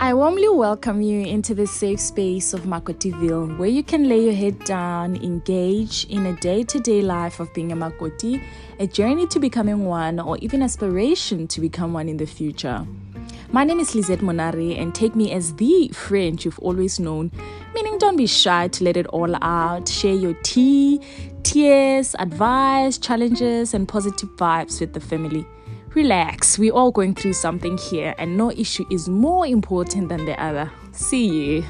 I warmly welcome you into the safe space of Makotiville, where you can lay your head down, engage in a day to day life of being a Makoti, a journey to becoming one, or even aspiration to become one in the future. My name is Lizette Monari, and take me as the friend you've always known, meaning don't be shy to let it all out. Share your tea, tears, advice, challenges, and positive vibes with the family relax. We're all going through something here, and no issue is more important than the other. See you.